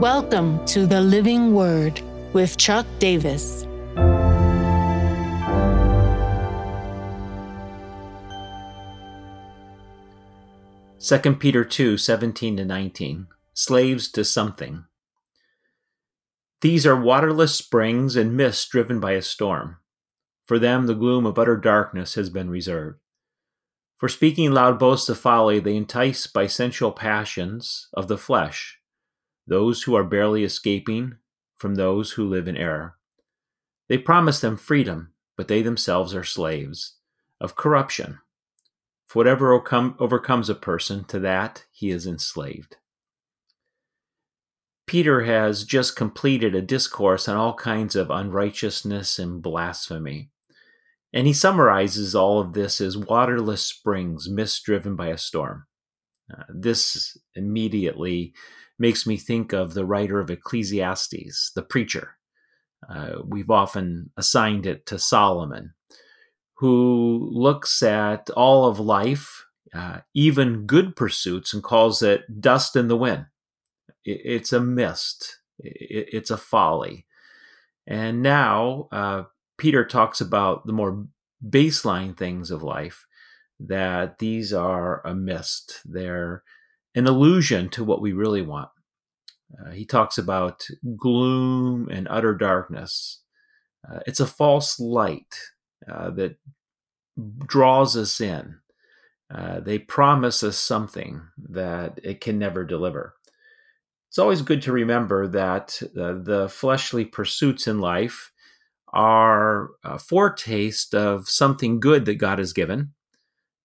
Welcome to the Living Word with Chuck Davis. Second Peter 2 17 to 19. Slaves to something. These are waterless springs and mists driven by a storm. For them, the gloom of utter darkness has been reserved. For speaking loud boasts of folly, they entice by sensual passions of the flesh those who are barely escaping from those who live in error. They promise them freedom, but they themselves are slaves of corruption. For whatever overcomes a person, to that he is enslaved. Peter has just completed a discourse on all kinds of unrighteousness and blasphemy. And he summarizes all of this as waterless springs, mist driven by a storm. Uh, this immediately makes me think of the writer of Ecclesiastes, the preacher. Uh, we've often assigned it to Solomon, who looks at all of life, uh, even good pursuits, and calls it dust in the wind. It's a mist, it's a folly. And now, uh, Peter talks about the more baseline things of life, that these are a mist. They're an illusion to what we really want. Uh, he talks about gloom and utter darkness. Uh, it's a false light uh, that draws us in. Uh, they promise us something that it can never deliver. It's always good to remember that uh, the fleshly pursuits in life are a foretaste of something good that God has given,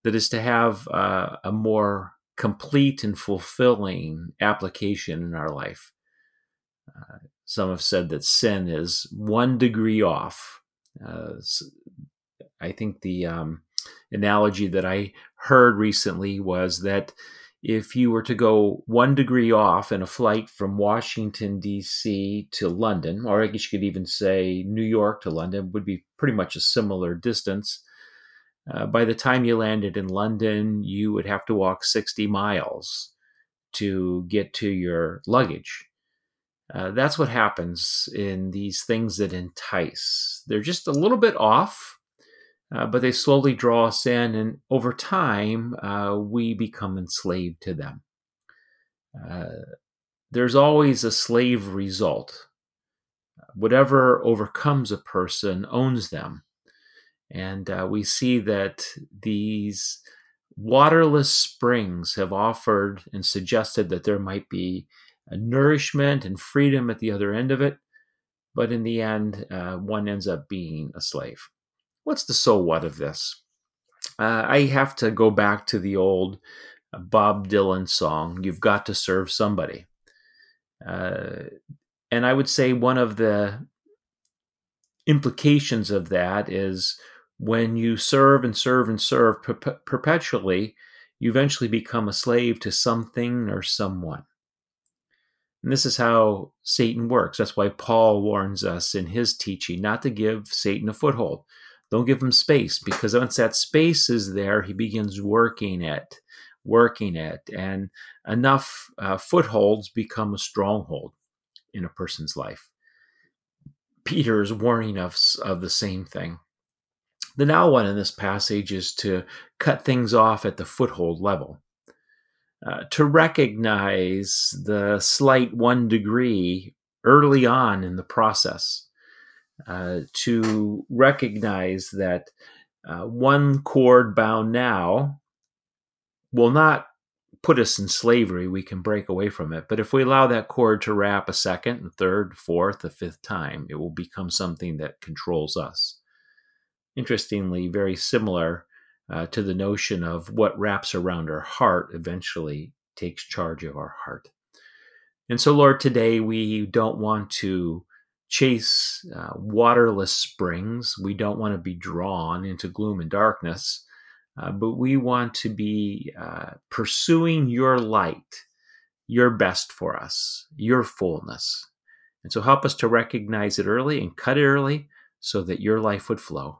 that is to have uh, a more complete and fulfilling application in our life. Uh, some have said that sin is one degree off. Uh, I think the um, analogy that I heard recently was that if you were to go one degree off in a flight from Washington, D.C. to London, or I guess you could even say New York to London, would be pretty much a similar distance. Uh, by the time you landed in London, you would have to walk 60 miles to get to your luggage. Uh, that's what happens in these things that entice. They're just a little bit off uh, but they slowly draw us in, and over time, uh, we become enslaved to them. Uh, there's always a slave result. Whatever overcomes a person owns them. And uh, we see that these waterless springs have offered and suggested that there might be nourishment and freedom at the other end of it. But in the end, uh, one ends up being a slave what's the so what of this? Uh, I have to go back to the old Bob Dylan song, You've Got to Serve Somebody. Uh, and I would say one of the implications of that is when you serve and serve and serve per- perpetually, you eventually become a slave to something or someone. And this is how Satan works. That's why Paul warns us in his teaching not to give Satan a foothold. Don't give him space because once that space is there, he begins working it, working it, and enough uh, footholds become a stronghold in a person's life. Peter is warning us of the same thing. The now one in this passage is to cut things off at the foothold level. Uh, to recognize the slight one degree early on in the process uh, to recognize that uh, one cord bound now will not put us in slavery. We can break away from it. But if we allow that cord to wrap a second, a third, fourth, a fifth time, it will become something that controls us. Interestingly, very similar uh, to the notion of what wraps around our heart eventually takes charge of our heart. And so, Lord, today we don't want to chase uh, waterless springs. We don't want to be drawn into gloom and darkness, uh, but we want to be uh, pursuing your light, your best for us, your fullness. And so help us to recognize it early and cut it early so that your life would flow.